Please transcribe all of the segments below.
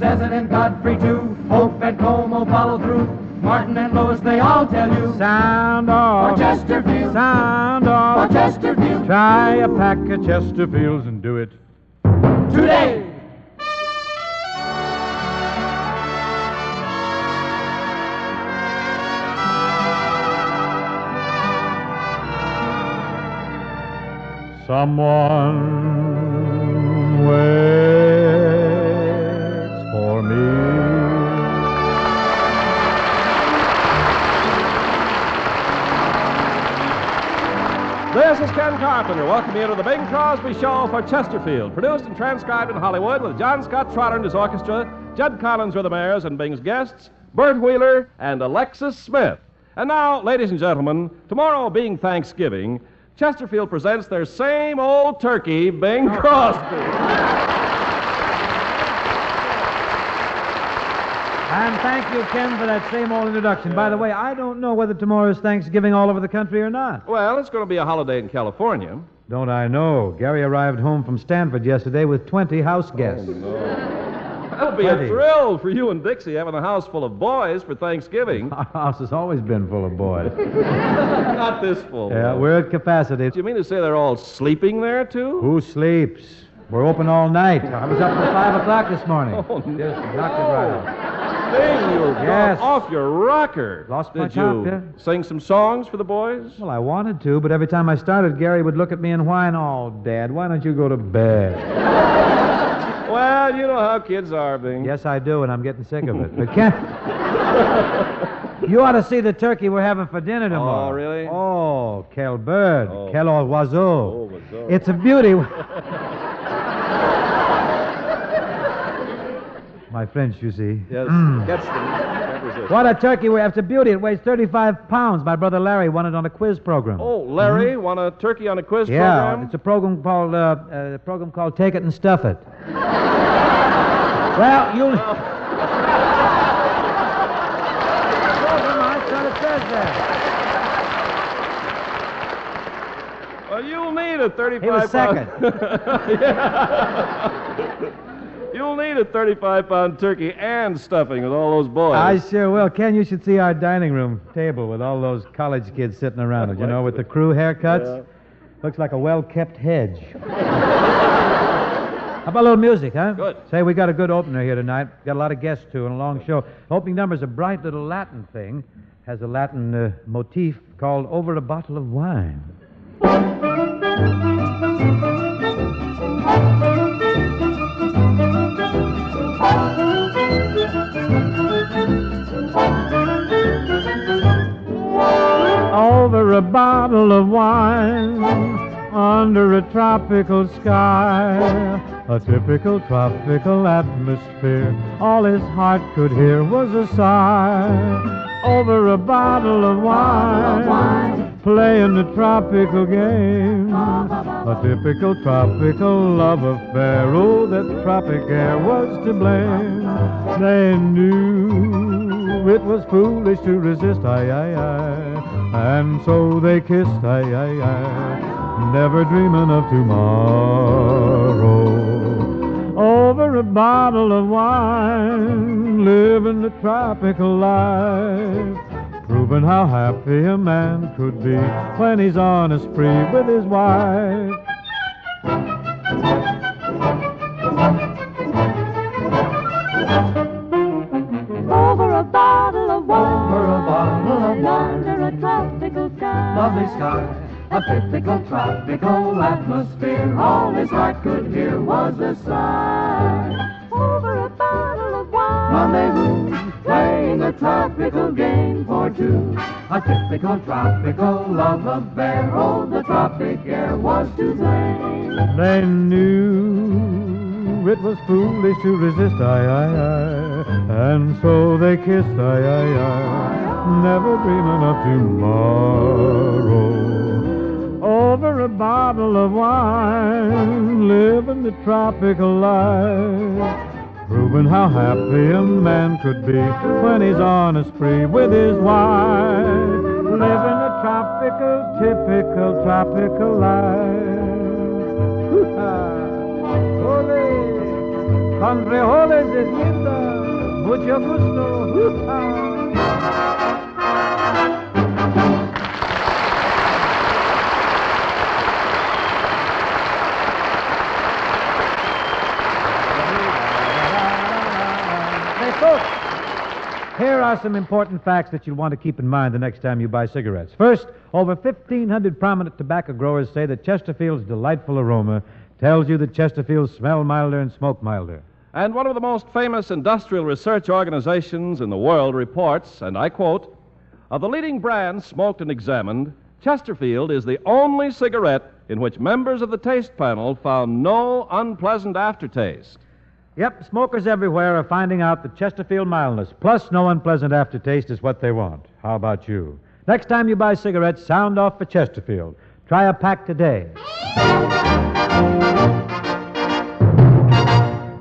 says it in Godfrey too. Hope and Como follow through. Martin and Lewis, they all tell you. Sound For off. Chesterfield. Sound off. Chesterfield. Try a pack of Chesterfields and do it. Today. Someone for me. This is Ken Carpenter welcoming you to the Bing Crosby Show for Chesterfield, produced and transcribed in Hollywood with John Scott Trotter and his orchestra, Jud Conlon with the Rhythmaires and Bing's guests, Bert Wheeler and Alexis Smith. And now, ladies and gentlemen, tomorrow being Thanksgiving, Chesterfield presents their same old turkey, Bing Crosby. And thank you, Ken, for that same old introduction. By the way, I don't know whether tomorrow is Thanksgiving all over the country or not. well, it's going to be a holiday in California. Don't I know? Gary arrived home from Stanford yesterday with 20 house guests. Oh, no. That'll be Plenty. a thrill for you and Dixie having a house full of boys for Thanksgiving. Our house has always been full of boys. Not this full. yeah, we're at capacity. Do you mean to say they're all sleeping there, too? Who sleeps? We're open all night. I was up till 5 o'clock this morning. Oh, no. Just knocked it right out. Bing, you're Yes. off your rocker. Lost my Did you top, yeah. sing some songs for the boys? Well, I wanted to, but every time I started, Gary would look at me and whine, Oh, Dad, why don't you go to bed? Well, you know how kids are, Bing. yes, I do, and I'm getting sick of it. But Ken, you ought to see the turkey we're having for dinner oh, tomorrow. Oh, really? Oh, quel bird, Oh. quel oiseau. Oh, oiseau. It's a beauty. My French, you see. Yes, gets them. What a turkey we have. It's a beauty. It weighs 35 pounds. My brother Larry won it on a quiz program. Oh, Larry won a turkey on a quiz Mm-hmm. yeah, program? it's a program called uh, uh, a program called Take It and Stuff It. well, you'll. program, I thought says that. Well, you'll need a 35 He was second. You'll need a 35 pound turkey and stuffing with all those boys. I sure will. Ken, you should see our dining room table with all those college kids sitting around it, you know, with the crew haircuts. Yeah. Looks like a well kept hedge. How about a little music, huh? Good. Say, we got a good opener here tonight. Got a lot of guests, too, and a long show. Opening number's a bright little Latin thing. Has a Latin uh, motif called Over a Bottle of Wine. Over a bottle of wine, under a tropical sky, a typical tropical atmosphere. All his heart could hear was a sigh. Over a bottle of wine, playing the tropical game. A typical tropical love affair. Oh, that tropic air was to blame. They knew it was foolish to resist, aye, aye, aye. And so they kissed, aye, aye, aye. Never dreaming of tomorrow. Over a bottle of wine, living the tropical life. Proving how happy a man could be when he's on a spree with his wife. Wine. Over a bottle. Under a tropical sky. Lovely sky, a typical tropical atmosphere. All his heart could hear was a sigh. Over a bottle of wine. Rendezvous, playing a tropical game for two. A typical tropical love affair. Oh, the tropic air was to blame. They knew it was foolish to resist, aye, aye, aye. And so they kissed, aye, aye, aye. Never dreaming of tomorrow. Over a bottle of wine, living the tropical life. Proving how happy a man could be when he's on a spree with his wife. Living a tropical, typical, tropical life. Ole. Conrejoles de Tienda. Mucho gusto. Here are some important facts that you'll want to keep in mind the next time you buy cigarettes. First, over 1,500 prominent tobacco growers say that Chesterfield's delightful aroma tells you that Chesterfields smell milder and smoke milder. And one of the most famous industrial research organizations in the world reports, and I quote, of the leading brands smoked and examined, Chesterfield is the only cigarette in which members of the taste panel found no unpleasant aftertaste. Yep, smokers everywhere are finding out that Chesterfield mildness plus no unpleasant aftertaste is what they want. How about you? Next time you buy cigarettes, sound off for Chesterfield. Try a pack today.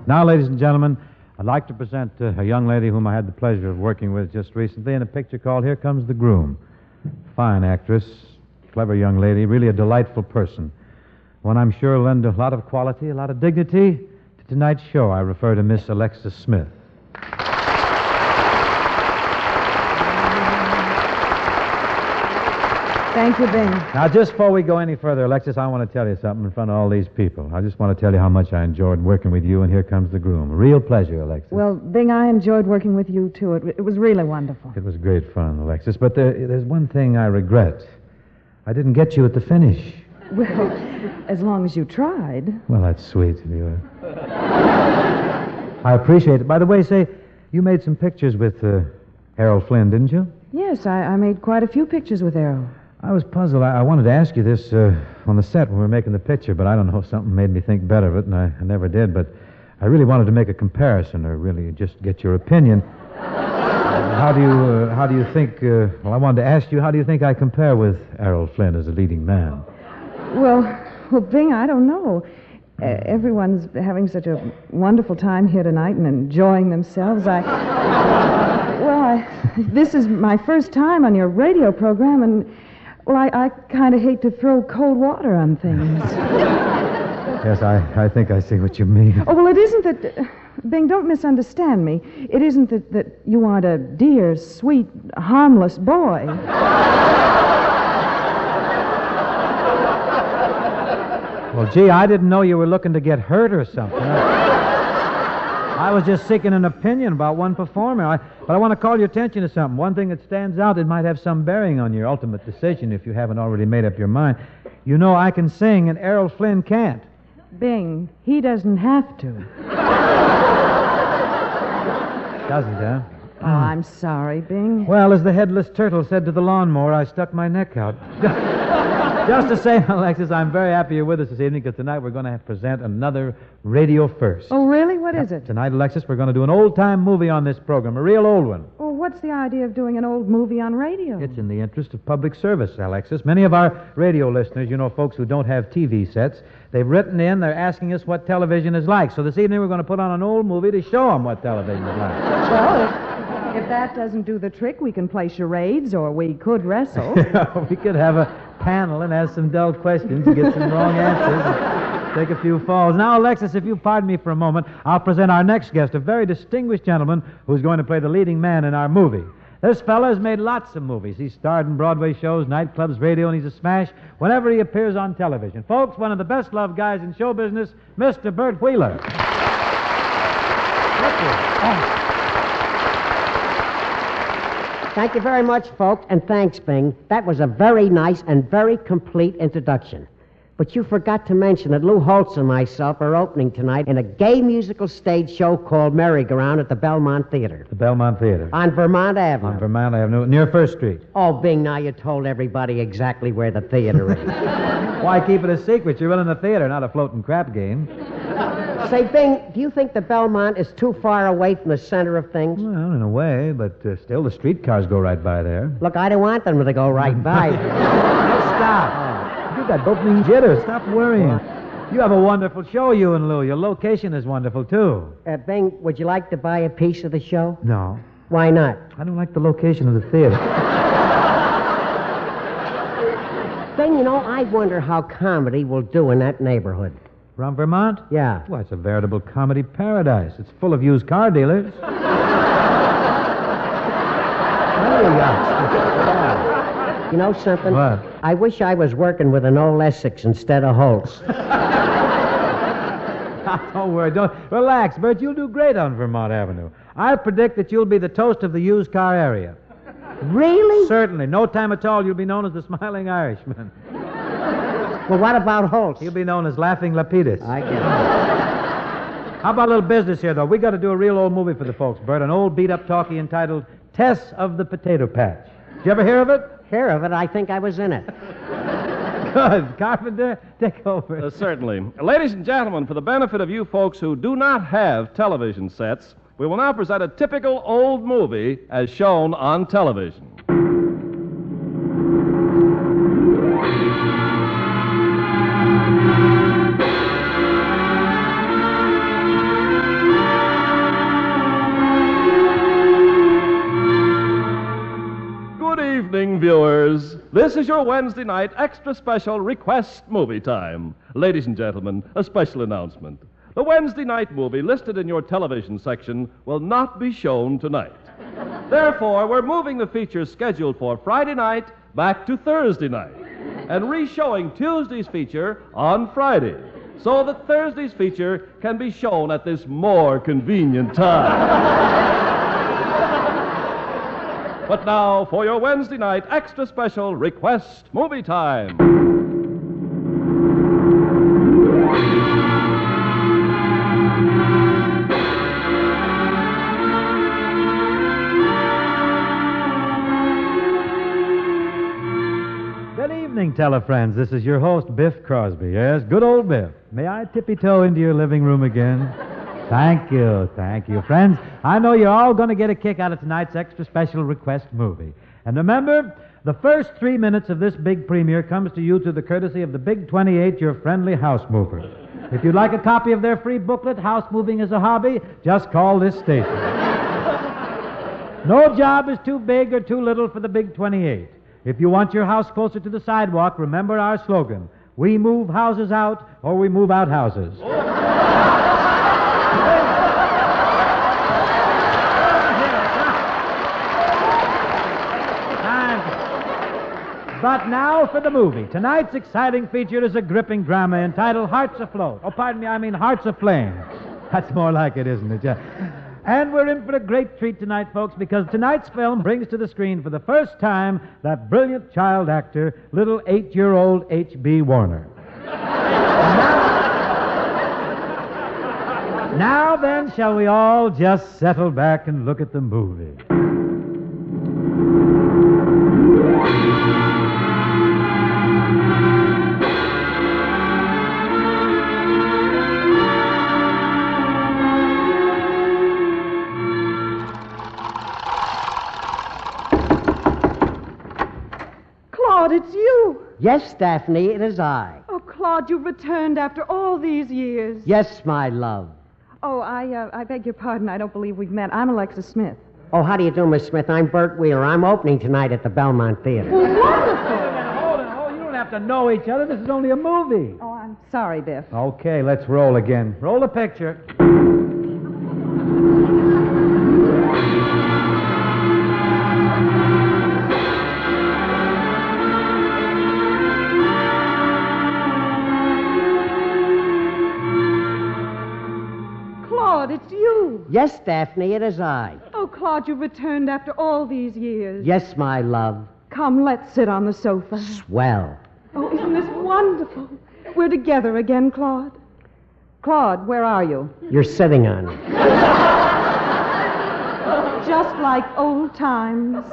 Now, ladies and gentlemen, I'd like to present uh, a young lady whom I had the pleasure of working with just recently in a picture called Here Comes the Groom. Fine actress, clever young lady, really a delightful person. One I'm sure will lend a lot of quality, a lot of dignity to tonight's show. I refer to Miss Alexis Smith. Thank you, Bing. Now, just before we go any further, Alexis, I want to tell you something in front of all these people. I just want to tell you how much I enjoyed working with you, and here comes the groom. Real pleasure, Alexis. Well, Bing, I enjoyed working with you, too. It, it was really wonderful. It was great fun, Alexis, but there, there's one thing I regret. I didn't get you at the finish. Well, as long as you tried. Well, that's sweet of you. I appreciate it. By the way, say, you made some pictures with uh, Errol Flynn, didn't you? Yes, I, I made quite a few pictures with Errol. I was puzzled. I, I wanted to ask you this uh, on the set when we were making the picture, but I don't know. Something made me think better of it, and I, I never did. But I really wanted to make a comparison, or really just get your opinion. how do you uh, How do you think? Uh, well, I wanted to ask you, how do you think I compare with Errol Flynn as a leading man? Well, well, Bing, I don't know. Uh, everyone's having such a wonderful time here tonight and enjoying themselves. I. Well, I, this is my first time on your radio program, and. Well, I, I kind of hate to throw cold water on things. Yes, I, I think I see what you mean. Oh, well, it isn't that. Bing, don't misunderstand me. It isn't that, that you aren't a dear, sweet, harmless boy. Well, gee, I didn't know you were looking to get hurt or something. I was just seeking an opinion about one performer. I, but I want to call your attention to something. One thing that stands out that might have some bearing on your ultimate decision if you haven't already made up your mind. You know I can sing, and Errol Flynn can't. Bing, he doesn't have to. Doesn't, huh? Oh, I'm sorry, Bing. Well, as the headless turtle said to the lawnmower, I stuck my neck out. Just to say, Alexis, I'm very happy you're with us this evening because tonight we're going to present another radio first. Oh, really? What is it? Tonight, Alexis, we're going to do an old time movie on this program, a real old one. Well, what's the idea of doing an old movie on radio? It's in the interest of public service, Alexis. Many of our radio listeners, you know, folks who don't have TV sets, they've written in, they're asking us what television is like. So this evening we're going to put on an old movie to show them what television is like. Well, if, if that doesn't do the trick, we can play charades or we could wrestle. we could have a panel and ask some dull questions and get some wrong answers. and Take a few falls. Now, Alexis, if you pardon me for a moment, I'll present our next guest, a very distinguished gentleman who's going to play the leading man in our movie. This fella's made lots of movies. He's starred in Broadway shows, nightclubs, radio, and he's a smash whenever he appears on television. Folks, one of the best loved guys in show business, Mr. Bert Wheeler. Thank you. Thank you very much, folks, and thanks, Bing. That was a very nice and very complete introduction. But you forgot to mention that Lou Holtz and myself are opening tonight in a gay musical stage show called Merry Go Round at the Belmont Theater The Belmont Theater. on Vermont Avenue. On Vermont Avenue, near First Street. Oh, Bing, now you told everybody exactly where the theater is. Why keep it a secret? You're running a theater, not a floating crap game. Say, Bing, do you think the Belmont is too far away from the center of things? Well, in a way, but uh, still, the streetcars go right by there. Look, I don't want them to go right by. Stop. You got dopamine jitters. Stop worrying. You have a wonderful show, you and Lou. Your location is wonderful, too. uh, Bing, would you like to buy a piece of the show? No. Why not? I don't like the location of the theater. Bing, you know, I wonder how comedy will do in that neighborhood. From Vermont? Yeah. Why, it's a veritable comedy paradise. It's full of used car dealers. Yeah. You know something? What? I wish I was working with an old Essex instead of Holtz. don't worry. Don't relax, Bert. You'll do great on Vermont Avenue. I predict that you'll be the toast of the used car area. Really? Certainly. No time at all, you'll be known as the Smiling Irishman. Well, what about Holtz? He'll be known as Laughing Lapidus. I get it. How about a little business here, though? We got to do a real old movie for the folks, Bert. An old beat-up talkie entitled Tess of the Potato Patch. Did you ever hear of it? Hear of it? I think I was in it. Good. Carpenter, take over. Uh, certainly. Ladies and gentlemen, for the benefit of you folks who do not have television sets, we will now present a typical old movie as shown on television. This is your Wednesday night extra special request movie time. Ladies and gentlemen, a special announcement. The Wednesday night movie listed in your television section will not be shown tonight. Therefore, we're moving the features scheduled for Friday night back to Thursday night and re-showing Tuesday's feature on Friday so that Thursday's feature can be shown at this more convenient time. But now for your Wednesday night extra special request movie time. Good evening, telefriends. This is your host, Biff Crosby. Yes, good old Biff. May I tippy toe into your living room again? Thank you, thank you. Friends, I know you're all going to get a kick out of tonight's extra special request movie. And remember, the first three minutes of this big premiere comes to you through the courtesy of the Big 28, your friendly house mover. If you'd like a copy of their free booklet, House Moving is a Hobby, just call this station. No job is too big or too little for the Big 28. If you want your house closer to the sidewalk, remember our slogan We move houses out or we move out houses. But now for the movie. Tonight's exciting feature is a gripping drama entitled Hearts Afloat. Oh, pardon me, I mean Hearts Aflame. That's more like it, isn't it? Yeah. And we're in for a great treat tonight, folks, because tonight's film brings to the screen for the first time that brilliant child actor, little eight year old H.B. Warner. now then, shall we all just settle back and look at the movie? Yes, Daphne, it is I. Oh, Claude, you've returned after all these years. Yes, my love. Oh, I, uh, I beg your pardon. I don't believe we've met. I'm Alexis Smith. Oh, how do you do, Miss Smith? I'm Bert Wheeler. I'm opening tonight at the Belmont Theater. Hold it. Oh, you don't have to know each other. This is only a movie. Oh, I'm sorry, Biff. Okay, let's roll again. Roll the picture. Yes, Daphne, it is I. Oh, Claude, you've returned after all these years. Yes, my love. Come, let's sit on the sofa. Swell. Oh, isn't this wonderful? We're together again, Claude. Claude, where are you? You're sitting on it. Just like old times.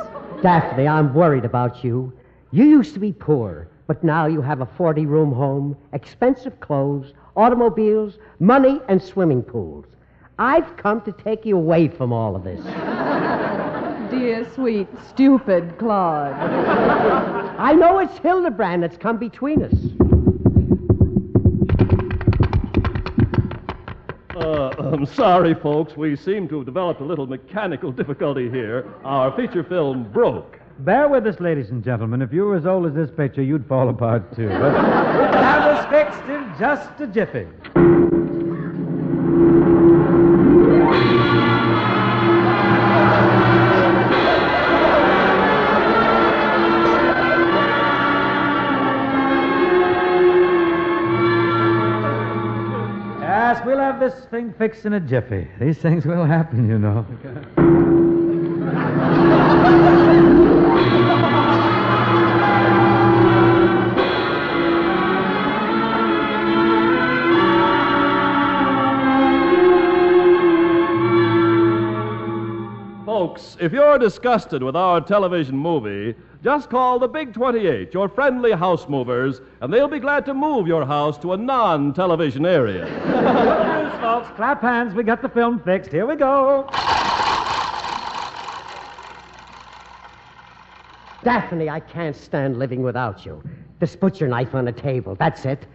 Daphne, I'm worried about you. You used to be poor, but now you have a 40 room home, expensive clothes, automobiles, money, and swimming pools. I've come to take you away from all of this. Dear, sweet, stupid Claude. I know it's Hildebrand that's come between us. Uh, I'm sorry, folks. We seem to have developed a little mechanical difficulty here. Our feature film broke. Bear with us, ladies and gentlemen. If you were as old as this picture, you'd fall apart too. But we'll have this fixed in just a jiffy. This thing fixed in a jiffy. These things will happen, you know. Folks, if you're disgusted with our television movie, just call the Big 28, your friendly house movers, and they'll be glad to move your house to a non television area. Good news, folks. Clap hands. We got the film fixed. Here we go. Daphne, I can't stand living without you. Just put your knife on the table. That's it.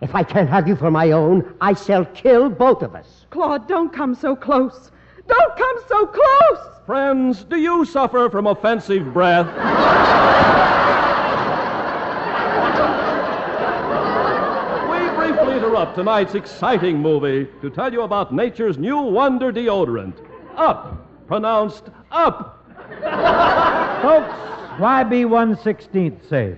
If I can't have you for my own, I shall kill both of us. Claude, don't come so close. Don't come so close! Friends, do you suffer from offensive breath? we interrupt tonight's exciting movie to tell you about nature's new wonder deodorant. Up, pronounced up. Folks, why be one sixteenth safe?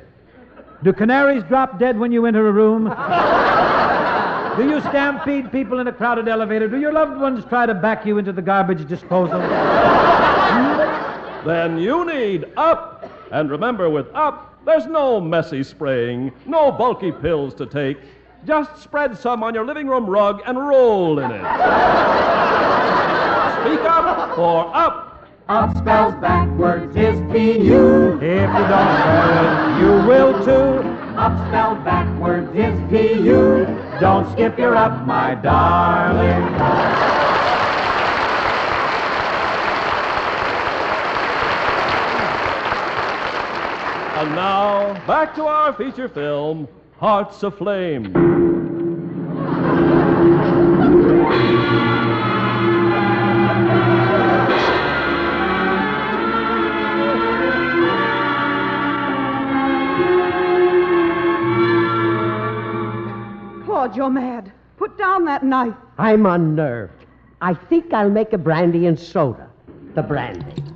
Do canaries drop dead when you enter a room? Do you stampede people in a crowded elevator? Do your loved ones try to back you into the garbage disposal? Then you need up. And remember, with up, there's no messy spraying, no bulky pills to take. Just spread some on your living room rug and roll in it. Speak up or up. Up spells backwards is P-U. If you don't spell it, you will too. Up spelled backwards is P-U. Don't skip your up, my darling. And now, back to our feature film, Hearts Aflame. Claude, you're mad. Put down that knife. I'm unnerved. I think I'll make a brandy and soda. The brandy.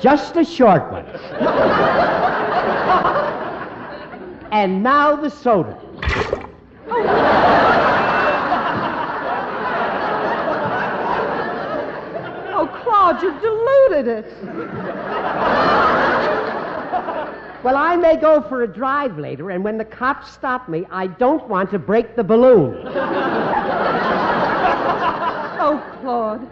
Just a short one. and now the soda. Oh, Claude, you've diluted it. Well, I may go for a drive later, and when the cops stop me, I don't want to break the balloon. Oh, Claude,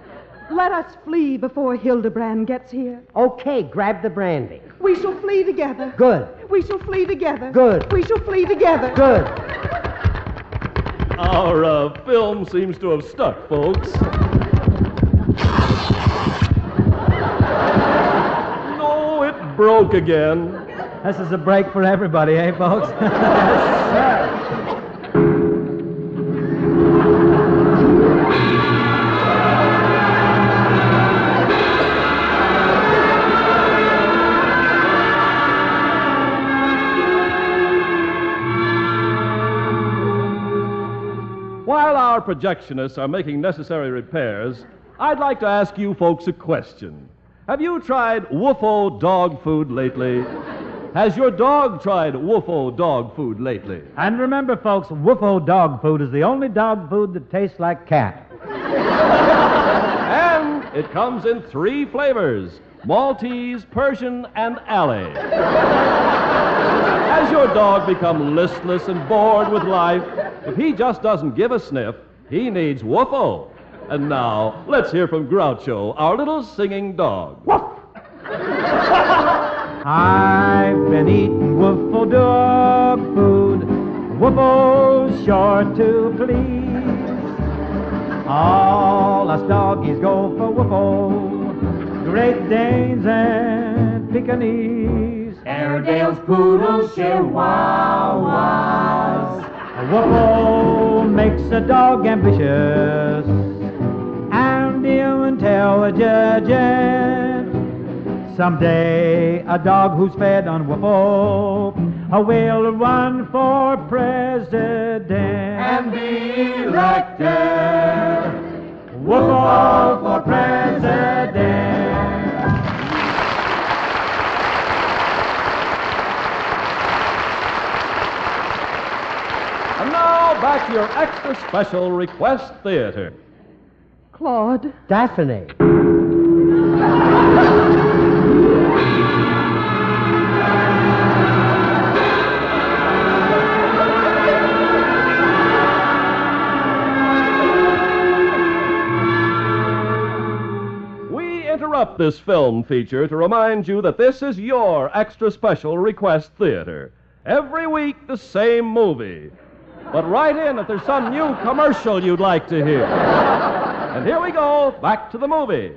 let us flee before Hildebrand gets here. Okay, grab the brandy. We shall flee together. Good. We shall flee together. Good. We shall flee together. Good. Our uh, film seems to have stuck, folks. No, it broke again. This is a break for everybody, eh, folks? While our projectionists are making necessary repairs, I'd like to ask you folks a question. Have you tried Woofo dog food lately? Has your dog tried Woofo dog food lately? and remember, folks, Woofo dog food is the only dog food that tastes like cat. And it comes in three flavors Maltese, Persian, and Alley. Has your dog become listless and bored with life? If he just doesn't give a sniff, he needs Woofo. And now, let's hear from Groucho, our little singing dog. Woof! I've been eating Woofo dog food. Woofo's sure to please. All us doggies go for Woofo. Great Danes and Pekingese. Airedales, poodles, chihuahuas. A makes a dog ambitious and intelligent. Someday, a dog who's fed on whoop uh, will run for president And be elected. Whoop for president. Back to your extra special request theater. Claude, Daphne. We interrupt this film feature to remind you that this is your extra special request theater. Every week, the same movie. But write in if there's some new commercial you'd like to hear. and here we go, back to the movie.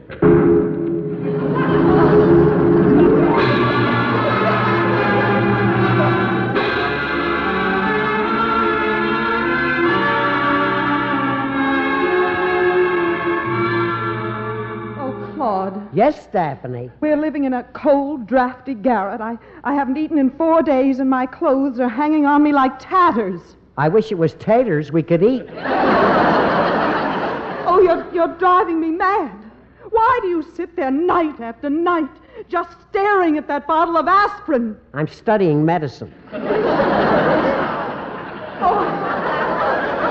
oh, Claude. Yes, Daphne. We're living in a cold, drafty garret. I, I haven't eaten in four days, and my clothes are hanging on me like tatters. I wish it was taters we could eat. Oh, you're, you're driving me mad. Why do you sit there night after night just staring at that bottle of aspirin? I'm studying medicine. Oh,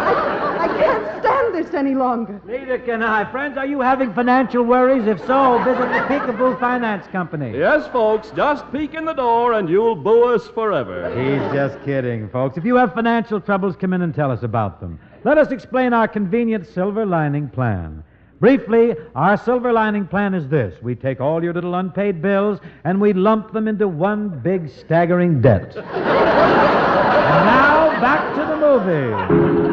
I, I can't stand this any longer. Neither can I. Friends, are you having financial worries? If so, visit the Peekaboo Finance Company. Yes, folks, just peek in the door and you'll boo us forever. He's just kidding, folks. If you have financial troubles, come in and tell us about them. Let us explain our convenient silver lining plan. Briefly, our silver lining plan is this we take all your little unpaid bills and we lump them into one big staggering debt. and now, back to the movie.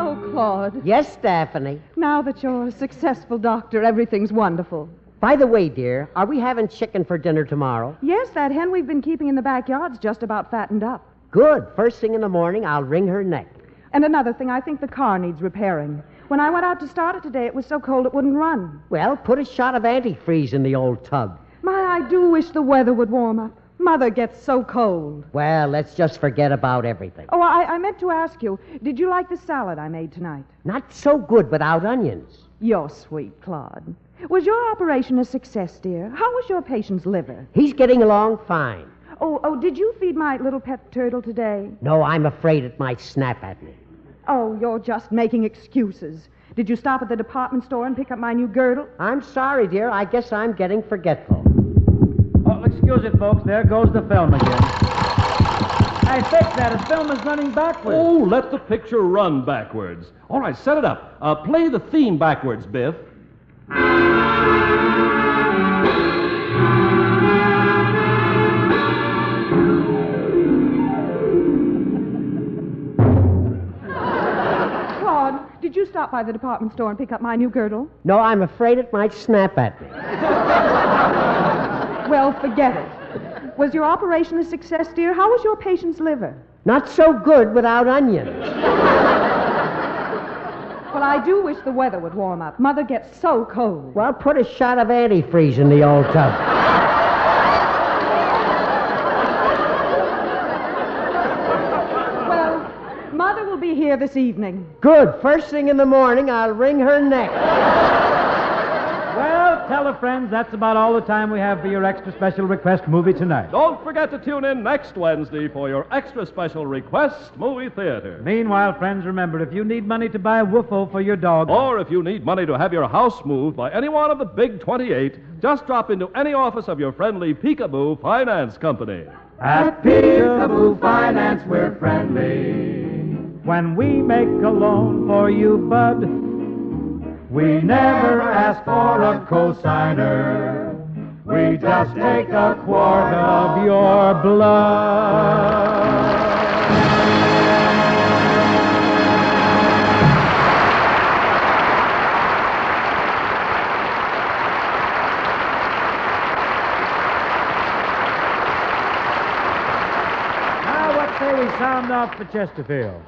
Oh, Claude. Yes, Daphne. Now that you're a successful doctor, everything's wonderful. By the way, dear, are we having chicken for dinner tomorrow? Yes, that hen we've been keeping in the backyard's just about fattened up. Good. First thing in the morning, I'll wring her neck. And another thing, I think the car needs repairing. When I went out to start it today, it was so cold it wouldn't run. Well, put a shot of antifreeze in the old tub. My, I do wish the weather would warm up. Mother gets so cold. Well, let's just forget about everything. Oh, I, I meant to ask you, did you like the salad I made tonight? Not so good without onions. You're sweet, Claude. Was your operation a success, dear? How was your patient's liver? He's getting along fine. Oh, oh, did you feed my little pet turtle today? No, I'm afraid it might snap at me. Oh, you're just making excuses. Did you stop at the department store and pick up my new girdle? I'm sorry, dear. I guess I'm getting forgetful. Oh, excuse it, folks. There goes the film again. I fixed that. The film is running backwards. Oh, let the picture run backwards. All right, set it up. Uh, play the theme backwards, Biff. Did you stop by the department store and pick up my new girdle? No, I'm afraid it might snap at me. Well, forget it. Was your operation a success, dear? How was your patient's liver? Not so good without onions. Well, I do wish the weather would warm up. Mother gets so cold. Well, put a shot of antifreeze in the old tub. Well, Mother will be here this evening. Good. First thing in the morning, I'll wring her neck. Well, tell her friends that's about all the time we have for your extra special request movie tonight. Don't forget to tune in next Wednesday for your extra special request movie theater. Meanwhile, friends, remember if you need money to buy a woofo for your dog, Or if you need money to have your house moved by any one of the big 28, just drop into any office of your friendly Peekaboo Finance Company. at Peekaboo Finance, we're friendly. When we make a loan for you, bud, we never ask for a cosigner. We just take a quart of your blood. Now, what say we sound off for Chesterfield?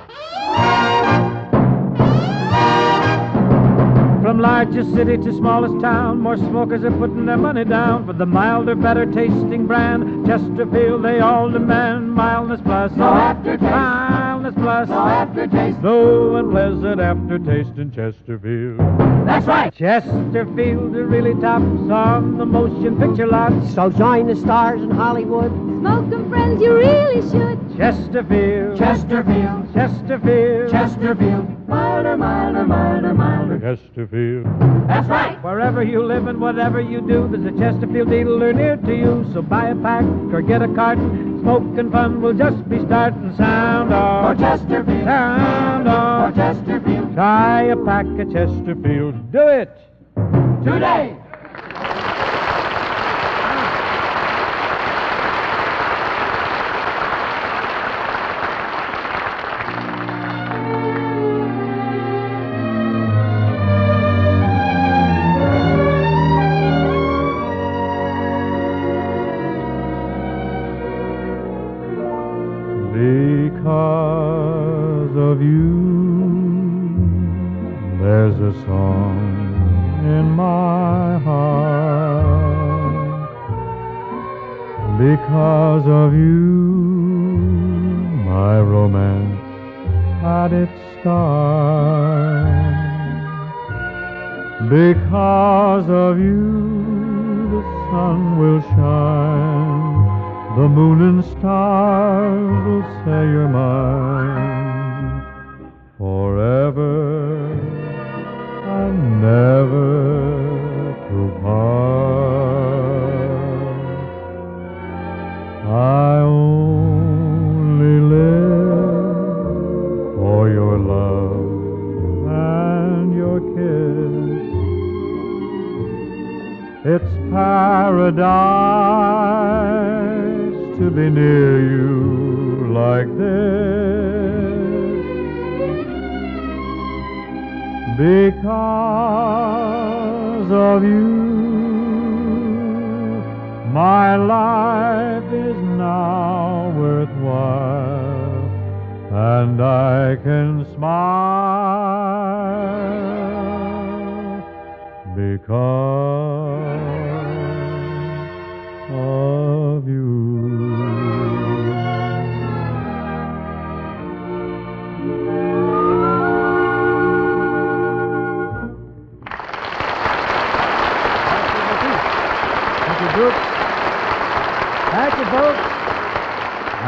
From largest city to smallest town, more smokers are putting their money down for the milder, better tasting brand. Chesterfield, they all demand mildness plus. No aftertaste. Mildness plus. No aftertaste. Slow and pleasant aftertaste in Chesterfield. That's right. Chesterfield is really tops on the motion picture lot. So join the stars in Hollywood. Smoke 'em, friends, you really should. Chesterfield. Chesterfield. Chesterfield. Chesterfield. Milder, milder, milder, milder. Chesterfield. That's right. Wherever you live and whatever you do, there's a Chesterfield dealer near to you. So buy a pack or get a carton. Smoking fun will just be starting. Sound For off. Chesterfield. Sound For off. Chesterfield. Try a pack of Chesterfield. Do it. Today. Because of you, my life is now worthwhile, and I can smile because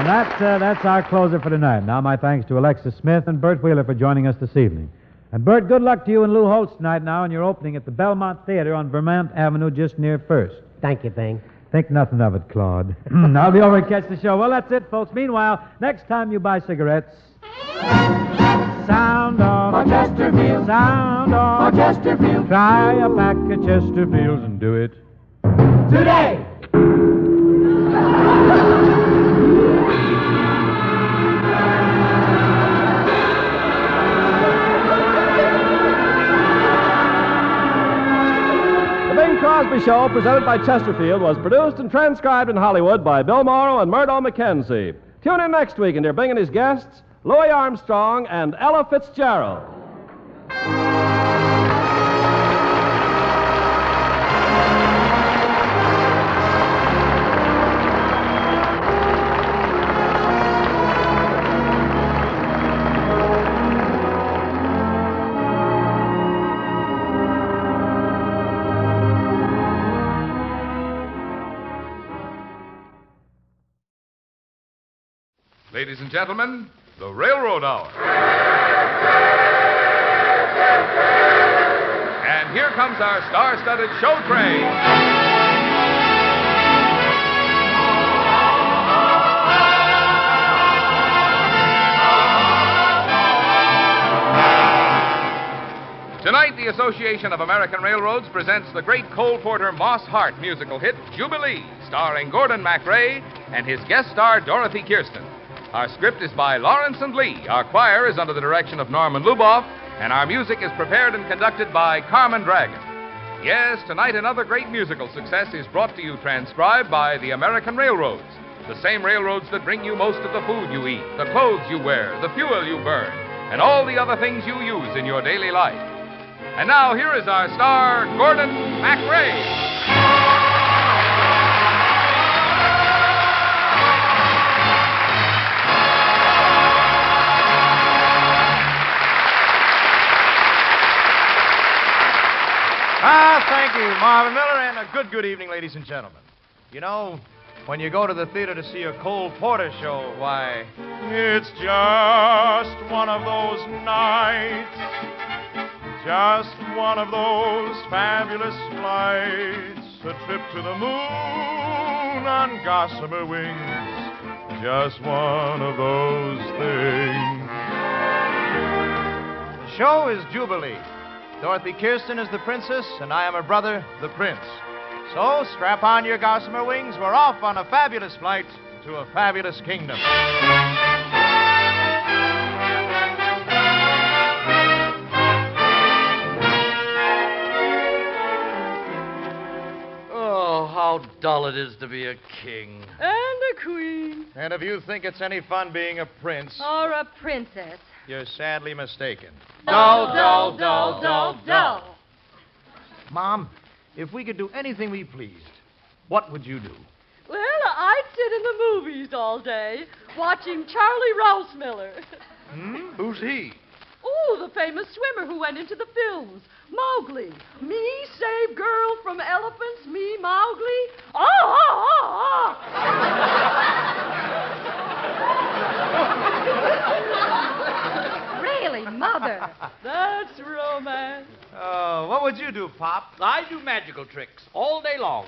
And that, uh, that's our closer for tonight. Now, my thanks to Alexis Smith and Bert Wheeler for joining us this evening. And, Bert, good luck to you and Lou Holtz tonight now in your opening at the Belmont Theater on Vermont Avenue just near First. Thank you, Bing. Think nothing of it, Claude. I'll be over and catch the show. Well, that's it, folks. Meanwhile, next time you buy cigarettes, sound For off. Chesterfield. Sound For off. Chesterfield. Try a pack of Chesterfields and do it. Today. The Show, presented by Chesterfield, was produced and transcribed in Hollywood by Bill Morrow and Murdo McKenzie. Tune in next week and Bing and his guests, Louis Armstrong and Ella Fitzgerald. Ladies and gentlemen, the Railroad Hour. And here comes our star studded show train. Tonight, the Association of American Railroads presents the great Cole Porter Moss Hart musical hit, Jubilee, starring Gordon MacRae and his guest star, Dorothy Kirsten. Our script is by Lawrence and Lee. Our choir is under the direction of Norman Luboff, and our music is prepared and conducted by Carmen Dragon. Yes, tonight another great musical success is brought to you transcribed by the American Railroads. The same railroads that bring you most of the food you eat, the clothes you wear, the fuel you burn, and all the other things you use in your daily life. And now here is our star, Gordon MacRae. Ah, thank you, Marvin Miller, and a good, good evening, ladies and gentlemen. You know, when you go to the theater to see a Cole Porter show, why, it's just one of those nights, just one of those fabulous flights, a trip to the moon on gossamer wings, just one of those things. The show is Jubilee. Dorothy Kirsten is the princess, and I am her brother, the prince. So strap on your gossamer wings. We're off on a fabulous flight to a fabulous kingdom. Oh, how dull it is to be a king. And a queen. And if you think it's any fun being a prince, Or a princess. You're sadly mistaken. Dull, dull, dull, dull, dull. Mom, if we could do anything we pleased, what would you do? Well, I'd sit in the movies all day watching Charlie Rausmiller. Hmm? Who's he? Oh, the famous swimmer who went into the films. Mowgli. Me save girl from elephants, me Mowgli. Ah, ah, ah, ah. Really, Mother. That's romance. Oh, what would you do, Pop? I do magical tricks all day long.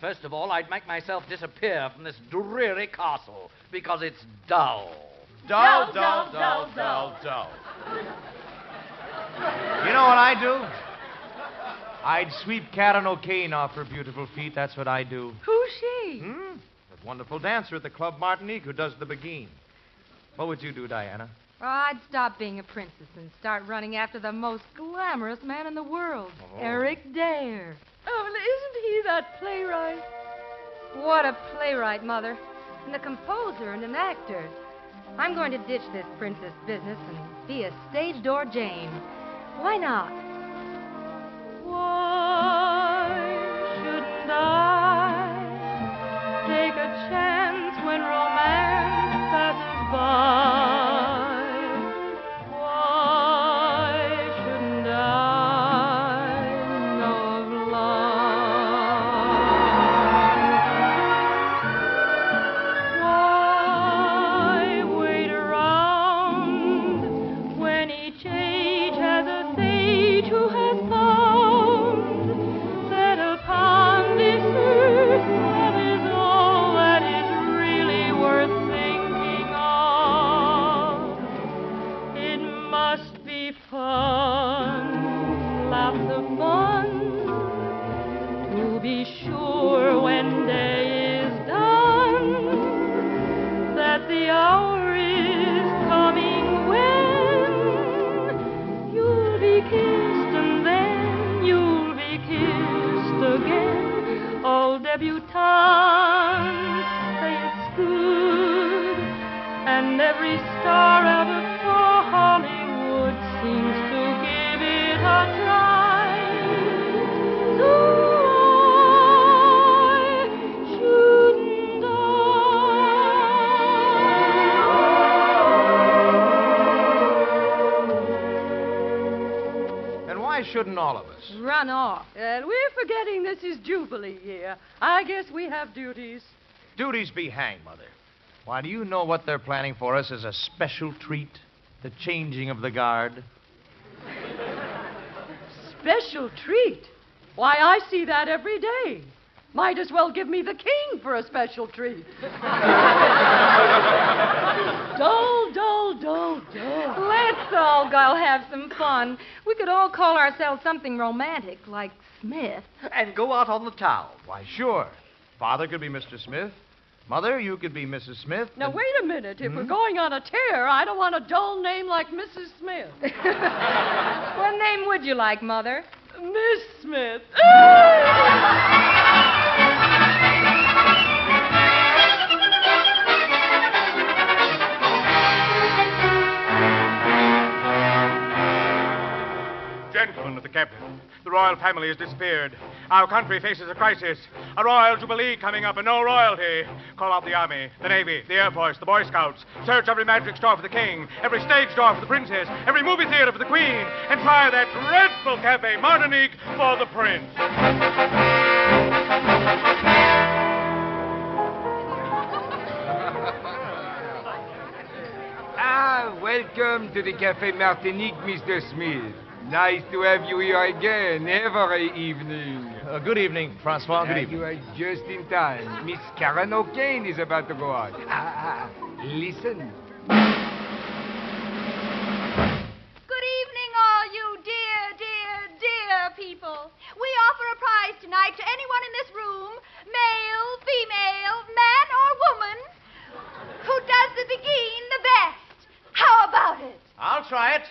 First of all, I'd make myself disappear from this dreary castle because it's dull. Dull, Dull, dull, dull, dull, dull, dull, dull. You know what I do? I'd sweep Karen O'Kane off her beautiful feet. That's what I do. Who's she? Hmm? That wonderful dancer at the Club Martinique who does the beguine. What would you do, Diana? Oh, I'd stop being a princess and start running after the most glamorous man in the world, Oh. Eric Dare. Oh, well, isn't he that playwright? What a playwright, Mother. And a composer and an actor. I'm going to ditch this princess business and be a stage door Jane. Why not? Why shouldn't all of us? Run off. And we're forgetting this is Jubilee year. I guess we have duties. Duties be hanged, Mother. Why, do you know what they're planning for us as a special treat? The changing of the guard? Special treat. Why, I see that every day. Might as well give me the king for a special treat. dull, dull, dull, dull. Let's Let's all go have some fun. We could all call ourselves something romantic, like Smith. And go out on the town. Why, sure. Father could be Mr. Smith. Mother, you could be Mrs. Smith. Now, and- wait a minute. If we're hmm? going on a tear, I don't want a dull name like Mrs. Smith. What name would you like, Mother? Miss Smith. Gentlemen of the captain, the royal family has disappeared. Our country faces a crisis. A royal jubilee coming up and no royalty. Call out the army, the navy, the air force, the boy scouts. Search every magic store for the king, every stage door for the princess, every movie theater for the queen, and try that dreadful Cafe Martinique for the prince. Ah, welcome to the Cafe Martinique, Mr. Smith. Nice to have you here again every evening. Uh, good evening, Francois. Good Ah, evening. You are just in time. Miss Karen O'Kane is about to go out. Ah, ah, listen. Good evening, all you dear, dear, dear people. We offer a prize tonight to anyone in this room, male, female, man, or woman, who does the beguine the best. How about it? I'll try it.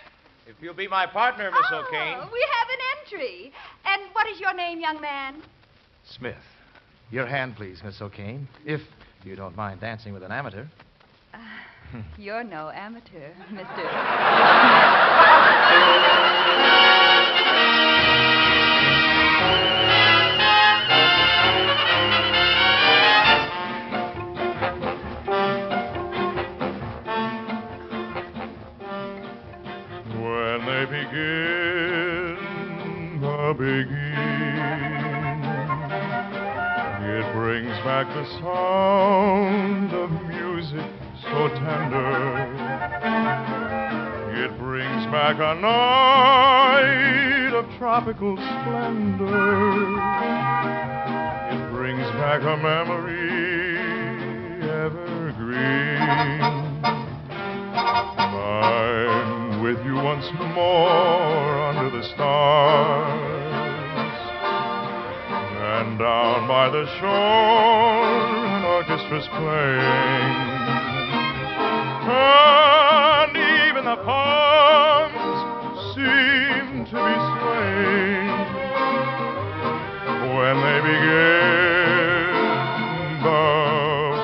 If you'll be my partner, Miss oh, O'Kane. Oh, we have an entry. And what is your name, young man? Smith. Your hand, please, Miss O'Kane. If you don't mind dancing with an amateur. Ah, you're no amateur, Mr. They begin the beguine, it brings back the sound of music so tender. It brings back a night of tropical splendor. It brings back a memory evergreen. With you once more under the stars. And down by the shore, an orchestra's playing. And even the palms seem to be swaying when they begin the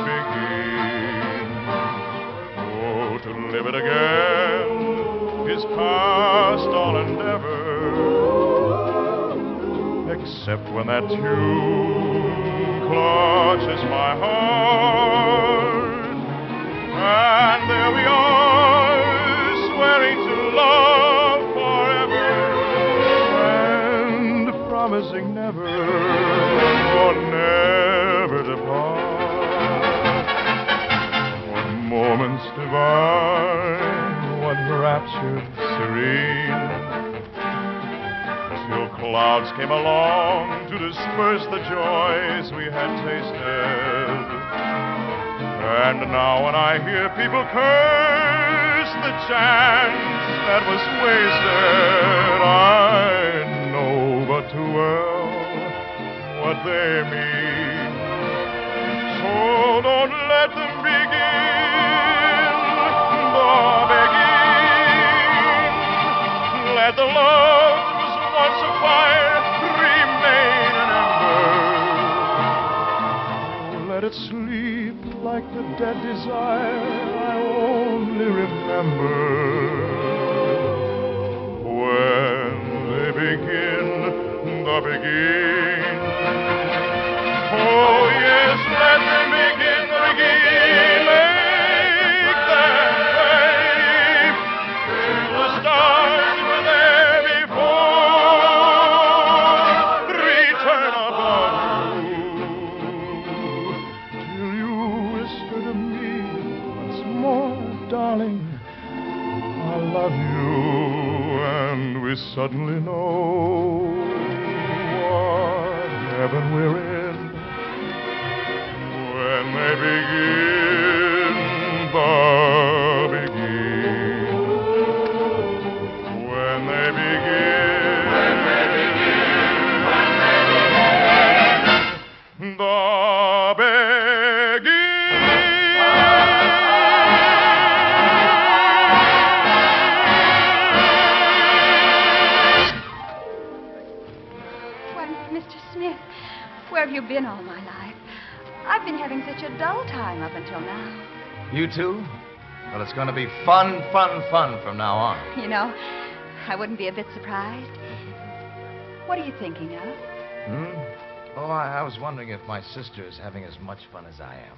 beguine. Oh, to live it again is past all endeavor. Except when that tune clutches my heart. And there we are, swearing to love forever. And promising never, or never to part. What moments divine, rapture serene. Till clouds came along to disperse the joys we had tasted. And now when I hear people curse the chance that was wasted, I know but too well what they mean. So don't let them begin dead desire I only remember. When they begin the beguine. Suddenly know what heaven we're in you been all my life? I've been having such a dull time up until now. You too? Well, it's going to be fun, fun, fun from now on. You know, I wouldn't be a bit surprised. What are you thinking of? Hmm? Oh, I, I was wondering if my sister is having as much fun as I am.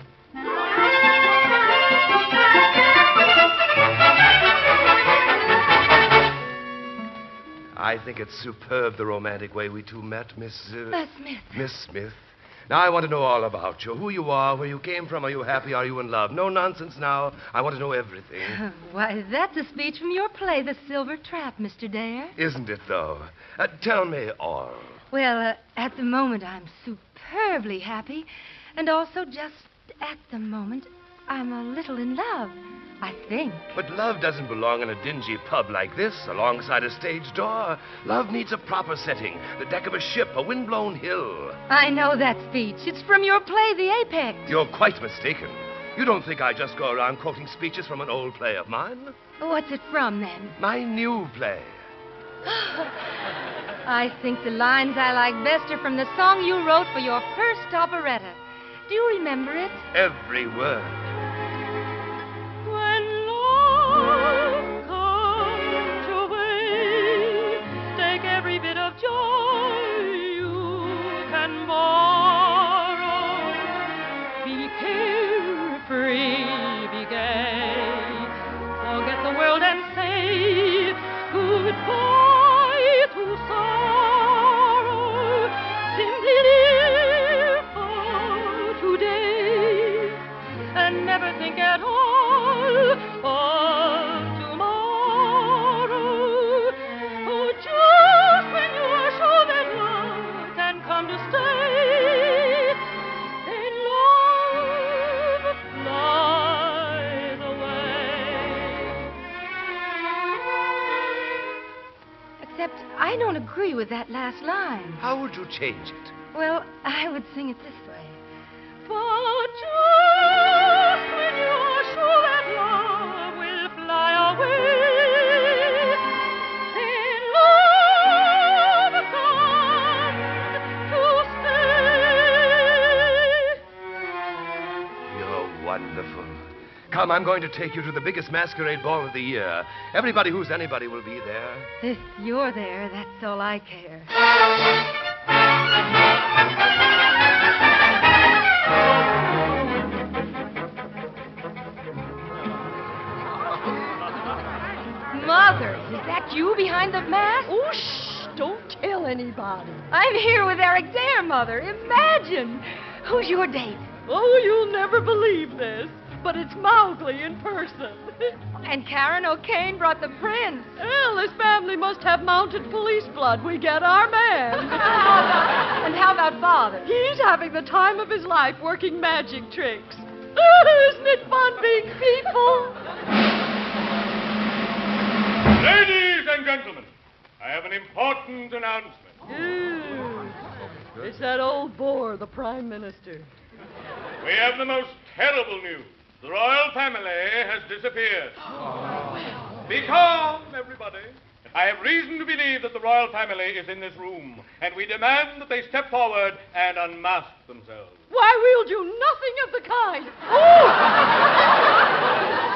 I think it's superb the romantic way we two met, Miss. Uh, Uh, Smith. Miss Smith. Now, I want to know all about you. Who you are, where you came from, are you happy, are you in love? No nonsense now. I want to know everything. Why, that's a speech from your play, The Silver Trap, Mr. Dare. Isn't it, though? Uh, tell me all. Well, uh, at the moment, I'm superbly happy. And also, just at the moment, I'm a little in love. I think. But love doesn't belong in a dingy pub like this, alongside a stage door. Love needs a proper setting the deck of a ship, a windblown hill. I know that speech. It's from your play, The Apex. You're quite mistaken. You don't think I just go around quoting speeches from an old play of mine? What's it from, then? My new play. I think the lines I like best are from the song you wrote for your first operetta. Do you remember it? Every word. I don't agree with that last line. How would you change it? Well, I would sing it this way. Come, I'm going to take you to the biggest masquerade ball of the year. Everybody who's anybody will be there. If you're there, that's all I care. Mother, is that you behind the mask? Oh, shh! Don't tell anybody. I'm here with Eric Dare, Mother. Imagine. Who's your date? Oh, you'll never believe this, but it's Mowgli in person. And Karen O'Kane brought the prince. Well, this family must have mounted police blood. We get our man. and how about father? He's having the time of his life working magic tricks. Isn't it fun being people? Ladies and gentlemen, I have an important announcement. Ew. It's that old bore, the Prime Minister. We have the most terrible news. The royal family has disappeared. Be calm, everybody. I have reason to believe that the royal family is in this room, and we demand that they step forward and unmask themselves. Why, we'll do nothing of the kind.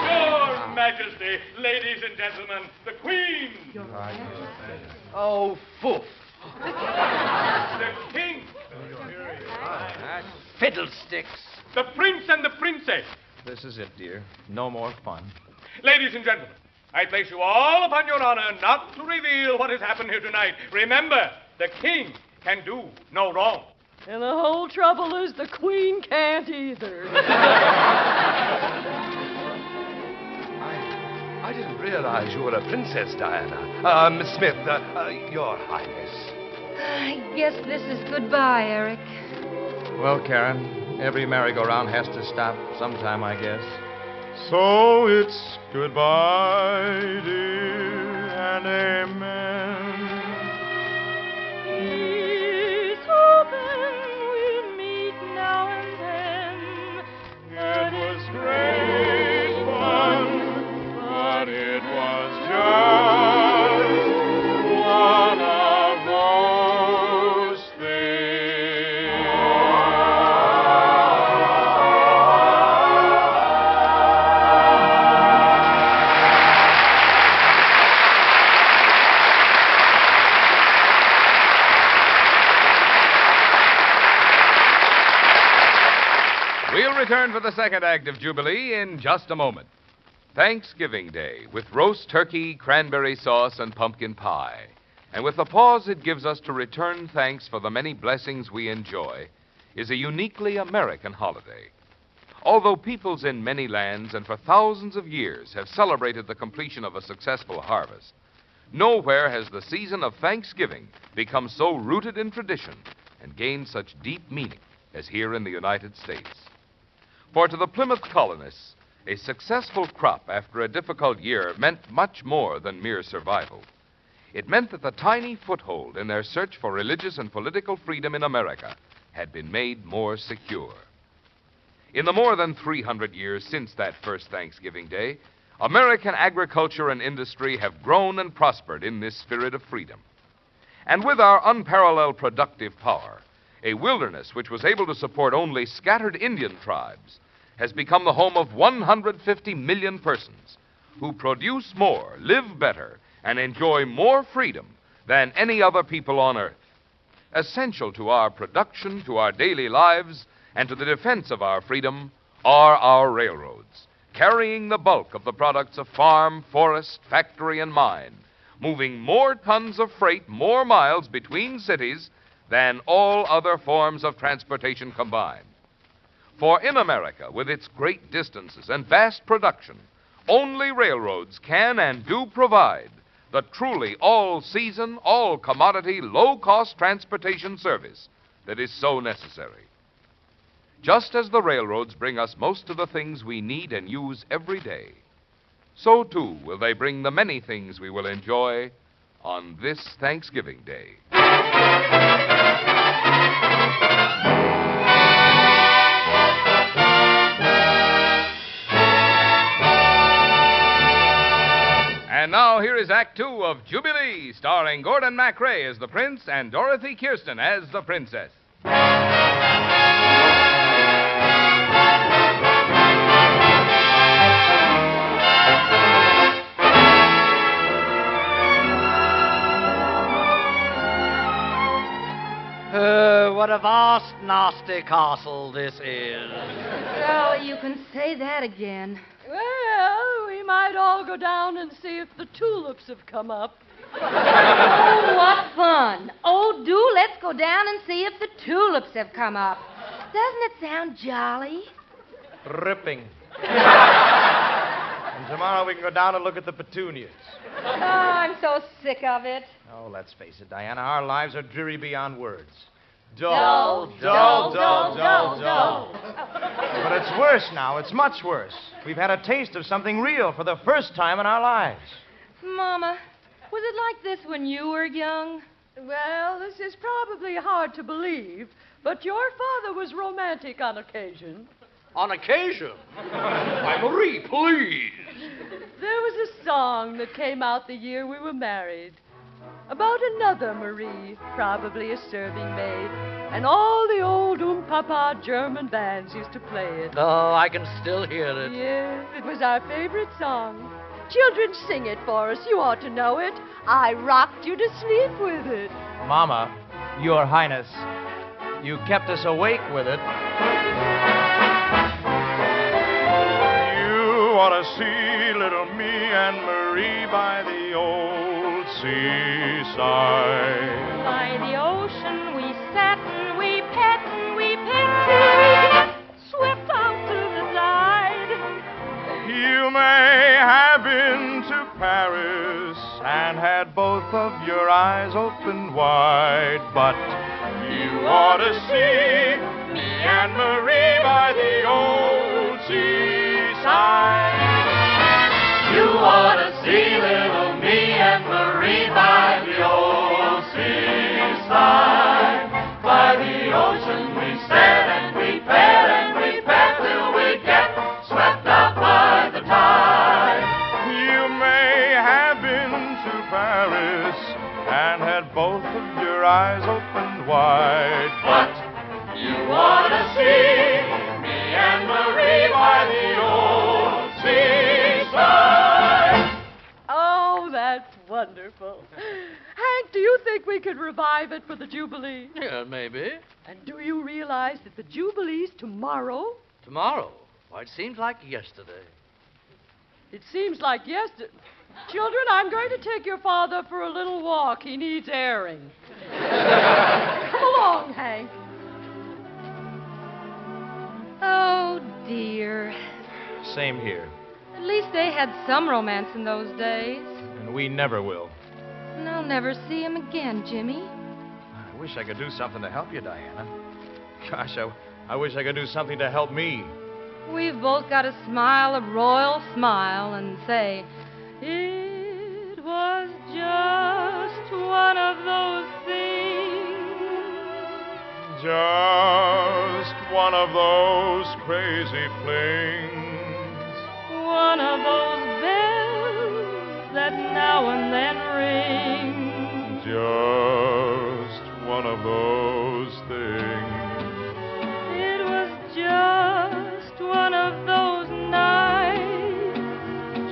Your Majesty, ladies and gentlemen, the Queen. Oh, foof. The King. Fiddlesticks. The Prince and the Princess. This is it, dear. No more fun. Ladies and gentlemen, I place you all upon your honor not to reveal what has happened here tonight. Remember, the King can do no wrong. And the whole trouble is the Queen can't either. I didn't realize you were a princess, Diana. Uh, Miss Smith, uh, uh, Your Highness. I guess this is goodbye, Eric. Well, Karen, every merry-go-round has to stop sometime, I guess. So it's goodbye, dear, and amen. He's hoping we'll meet now and then. It was great fun, but it was just return for the second act of Jubilee in just a moment. Thanksgiving Day with roast turkey, cranberry sauce, and pumpkin pie. And with the pause it gives us to return thanks for the many blessings we enjoy, is a uniquely American holiday. Although peoples in many lands and for thousands of years have celebrated the completion of a successful harvest, nowhere has the season of Thanksgiving become so rooted in tradition and gained such deep meaning as here in the United States. For to the Plymouth colonists, a successful crop after a difficult year meant much more than mere survival. It meant that the tiny foothold in their search for religious and political freedom in America had been made more secure. In the more than 300 years since that first Thanksgiving Day, American agriculture and industry have grown and prospered in this spirit of freedom. And with our unparalleled productive power, a wilderness which was able to support only scattered Indian tribes has become the home of 150 million persons who produce more, live better, and enjoy more freedom than any other people on earth. Essential to our production, to our daily lives, and to the defense of our freedom are our railroads, carrying the bulk of the products of farm, forest, factory, and mine, moving more tons of freight more miles between cities than all other forms of transportation combined. For in America, with its great distances and vast production, only railroads can and do provide the truly all season, all commodity, low cost transportation service that is so necessary. Just as the railroads bring us most of the things we need and use every day, so too will they bring the many things we will enjoy on this Thanksgiving Day. And now here is Act Two of Jubilee, starring Gordon MacRae as the prince and Dorothy Kirsten as the princess. Uh, what a vast, nasty castle this is. Well, you can say that again. Well, we might all go down and see if the tulips have come up. Oh, what fun. Oh, do let's go down and see if the tulips have come up. Doesn't it sound jolly? Ripping. and tomorrow we can go down and look at the petunias. Oh, I'm so sick of it. Oh, let's face it, Diana, our lives are dreary beyond words. Dull, dull, dull, dull, dull, dull. But it's worse now. It's much worse. We've had a taste of something real for the first time in our lives. Mama, was it like this when you were young? Well, this is probably hard to believe, but your father was romantic on occasion. On occasion. Why, Marie, please. There was a song that came out the year we were married about another Marie, probably a serving maid, and all the old um papa German bands used to play it. Oh, I can still hear it. Yes, it was our favorite song. Children, sing it for us. You ought to know it. I rocked you to sleep with it. Mama, Your Highness, you kept us awake with it. You ought to see little me and Marie by the old seaside. By the ocean we sat and we pet and we picked till we got swept out to the tide. You may have been to Paris and had both of your eyes open wide, but you ought to see me and Marie by the old seaside. Revive it for the Jubilee? Yeah, maybe. And do you realize that the Jubilee's tomorrow? Tomorrow? Why, it seems like yesterday. It seems like yesterday. Children, I'm going to take your father for a little walk. He needs airing. Come along, Hank. Oh, dear. Same here. At least they had some romance in those days. And we never will. And I'll never see him again, Jimmy. I wish I could do something to help you, Diana. Gosh, I, I wish I could do something to help me. We've both got to smile a royal smile and say, It was just one of those things. Just one of those crazy flings. One of those bells that now and then ring. Just one of those things. It was just one of those nights.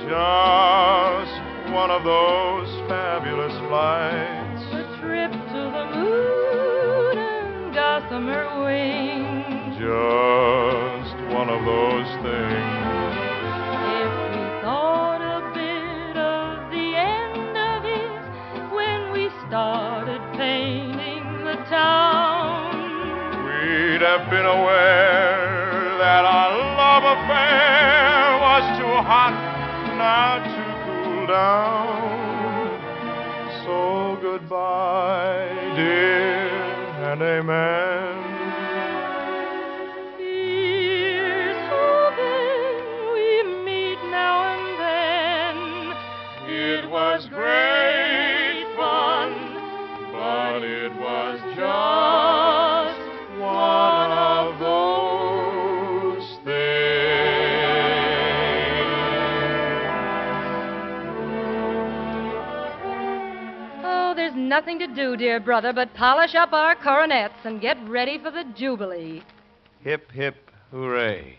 Just one of those fabulous flights. A trip to the moon and gossamer wings. Just one of those things. Have been aware that our love affair was too hot not to cool down. So goodbye, dear, and amen. To do, dear brother, but polish up our coronets and get ready for the Jubilee. Hip, hip, hooray.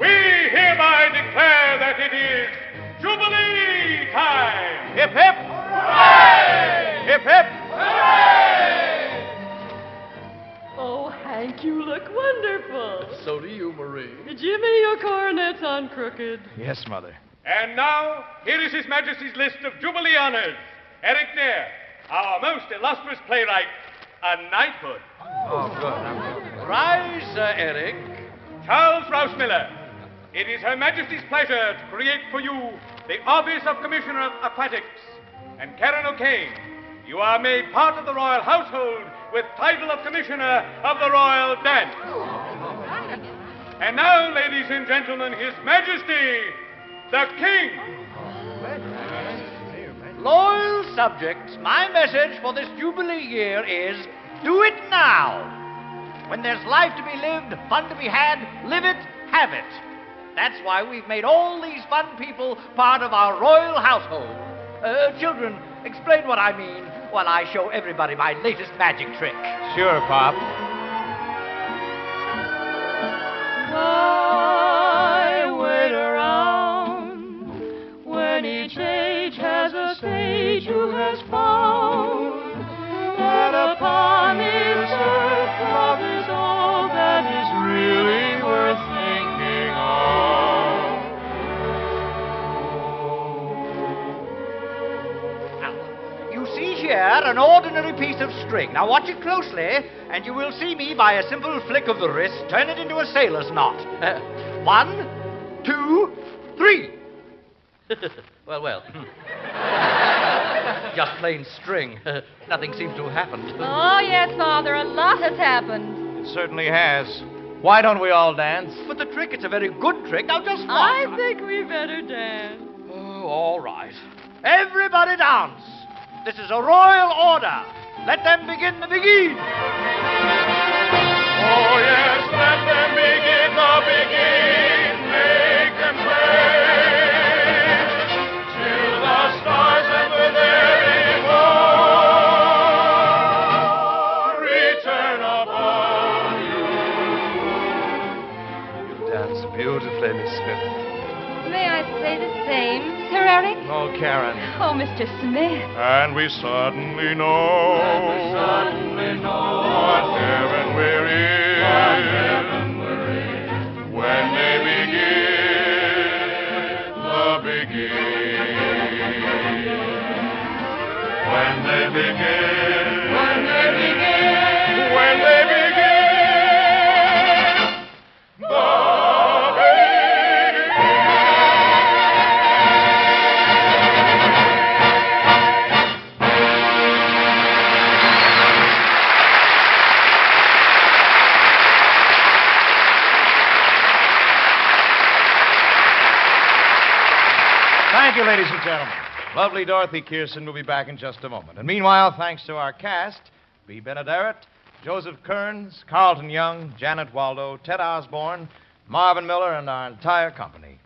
We hereby declare that it is Jubilee time! Hip, hip! Hooray! Hip, hip! You look wonderful. So do you, Marie. Jimmy, your coronet's on crooked. Yes, Mother. And now, here is His Majesty's list of Jubilee honors. Eric Dare, our most illustrious playwright, a knighthood. Oh, good. Rise, Sir Eric. Charles Rausmiller, it is Her Majesty's pleasure to create for you the office of Commissioner of Aquatics. And Karen O'Kane, you are made part of the royal household with title of Commissioner of the Royal Dance. And now, ladies and gentlemen, His Majesty, the King. Loyal subjects, my message for this Jubilee year is do it now. When there's life to be lived, fun to be had, live it, have it. That's why we've made all these fun people part of our royal household. Uh, children, explain what I mean while I show everybody my latest magic trick. Sure, Pop. Why see an ordinary piece of string. Now watch it closely, and you will see me, by a simple flick of the wrist, turn it into a sailor's knot. Uh, one, two, three. well, well. Just plain string. Nothing seems to have happened. Oh, yes, Father, a lot has happened. It certainly has. Why don't we all dance? But the trick, it's a very good trick. Now just watch. I think we better dance. Oh, all right. Everybody dance. This is a royal order. Let them begin the beguine. Oh, yes, let them begin the beguine. Karen. Oh, Mr. Smith. And we suddenly know, what heaven we're in. When they begin the beguine. When they begin. Ladies and gentlemen. Lovely Dorothy Kirsten will be back in just a moment. And meanwhile, thanks to our cast, Bea Benaderet, Joseph Kearns, Carlton Young, Janet Waldo, Ted Osborne, Marvin Miller, and our entire company.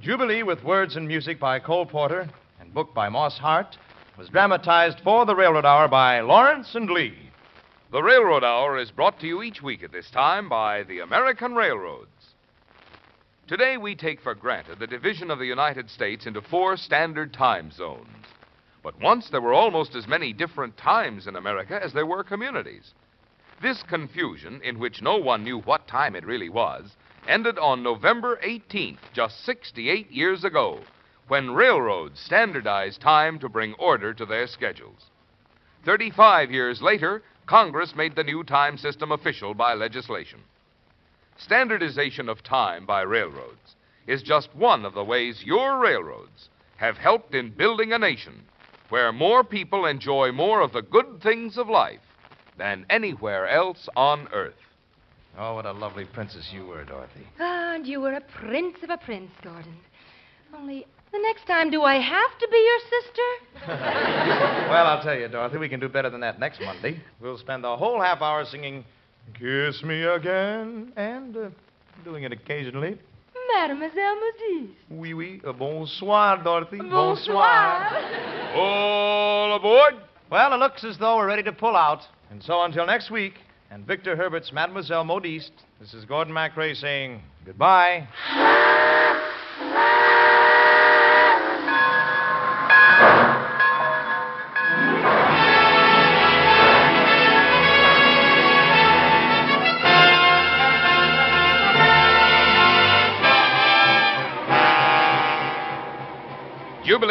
Jubilee, with words and music by Cole Porter and book by Moss Hart, was dramatized for the Railroad Hour by Lawrence and Lee. The Railroad Hour is brought to you each week at this time by the American Railroads. Today, we take for granted the division of the United States into four standard time zones. But once there were almost as many different times in America as there were communities. This confusion, in which no one knew what time it really was, ended on November 18th, just 68 years ago, when railroads standardized time to bring order to their schedules. 35 years later, Congress made the new time system official by legislation. Standardization of time by railroads is just one of the ways your railroads have helped in building a nation where more people enjoy more of the good things of life than anywhere else on earth. Oh, what a lovely princess you were, Dorothy. Ah, and you were a prince of a prince, Gordon. Only the next time, do I have to be your sister? Well, I'll tell you, Dorothy, we can do better than that next Monday. We'll spend the whole half hour singing Kiss Me Again and uh, doing it occasionally. Mademoiselle Modiste. Oui, oui. Uh, bonsoir, Dorothy. Bonsoir. All aboard. Well, it looks as though we're ready to pull out. And so until next week, and Victor Herbert's Mademoiselle Modiste, this is Gordon MacRae saying goodbye.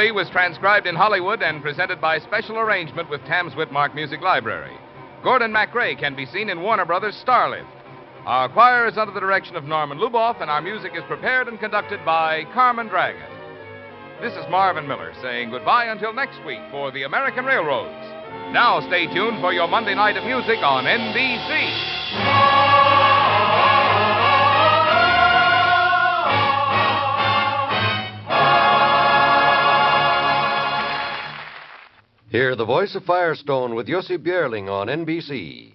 Jubilee was transcribed in Hollywood and presented by special arrangement with Tams Witmark Music Library. Gordon MacRae can be seen in Warner Brothers' Starlift. Our choir is under the direction of Norman Luboff, and our music is prepared and conducted by Carmen Dragon. This is Marvin Miller saying goodbye until next week for the American Railroads. Now stay tuned for your Monday night of music on NBC. Hear the voice of Firestone with Jussi Björling on NBC.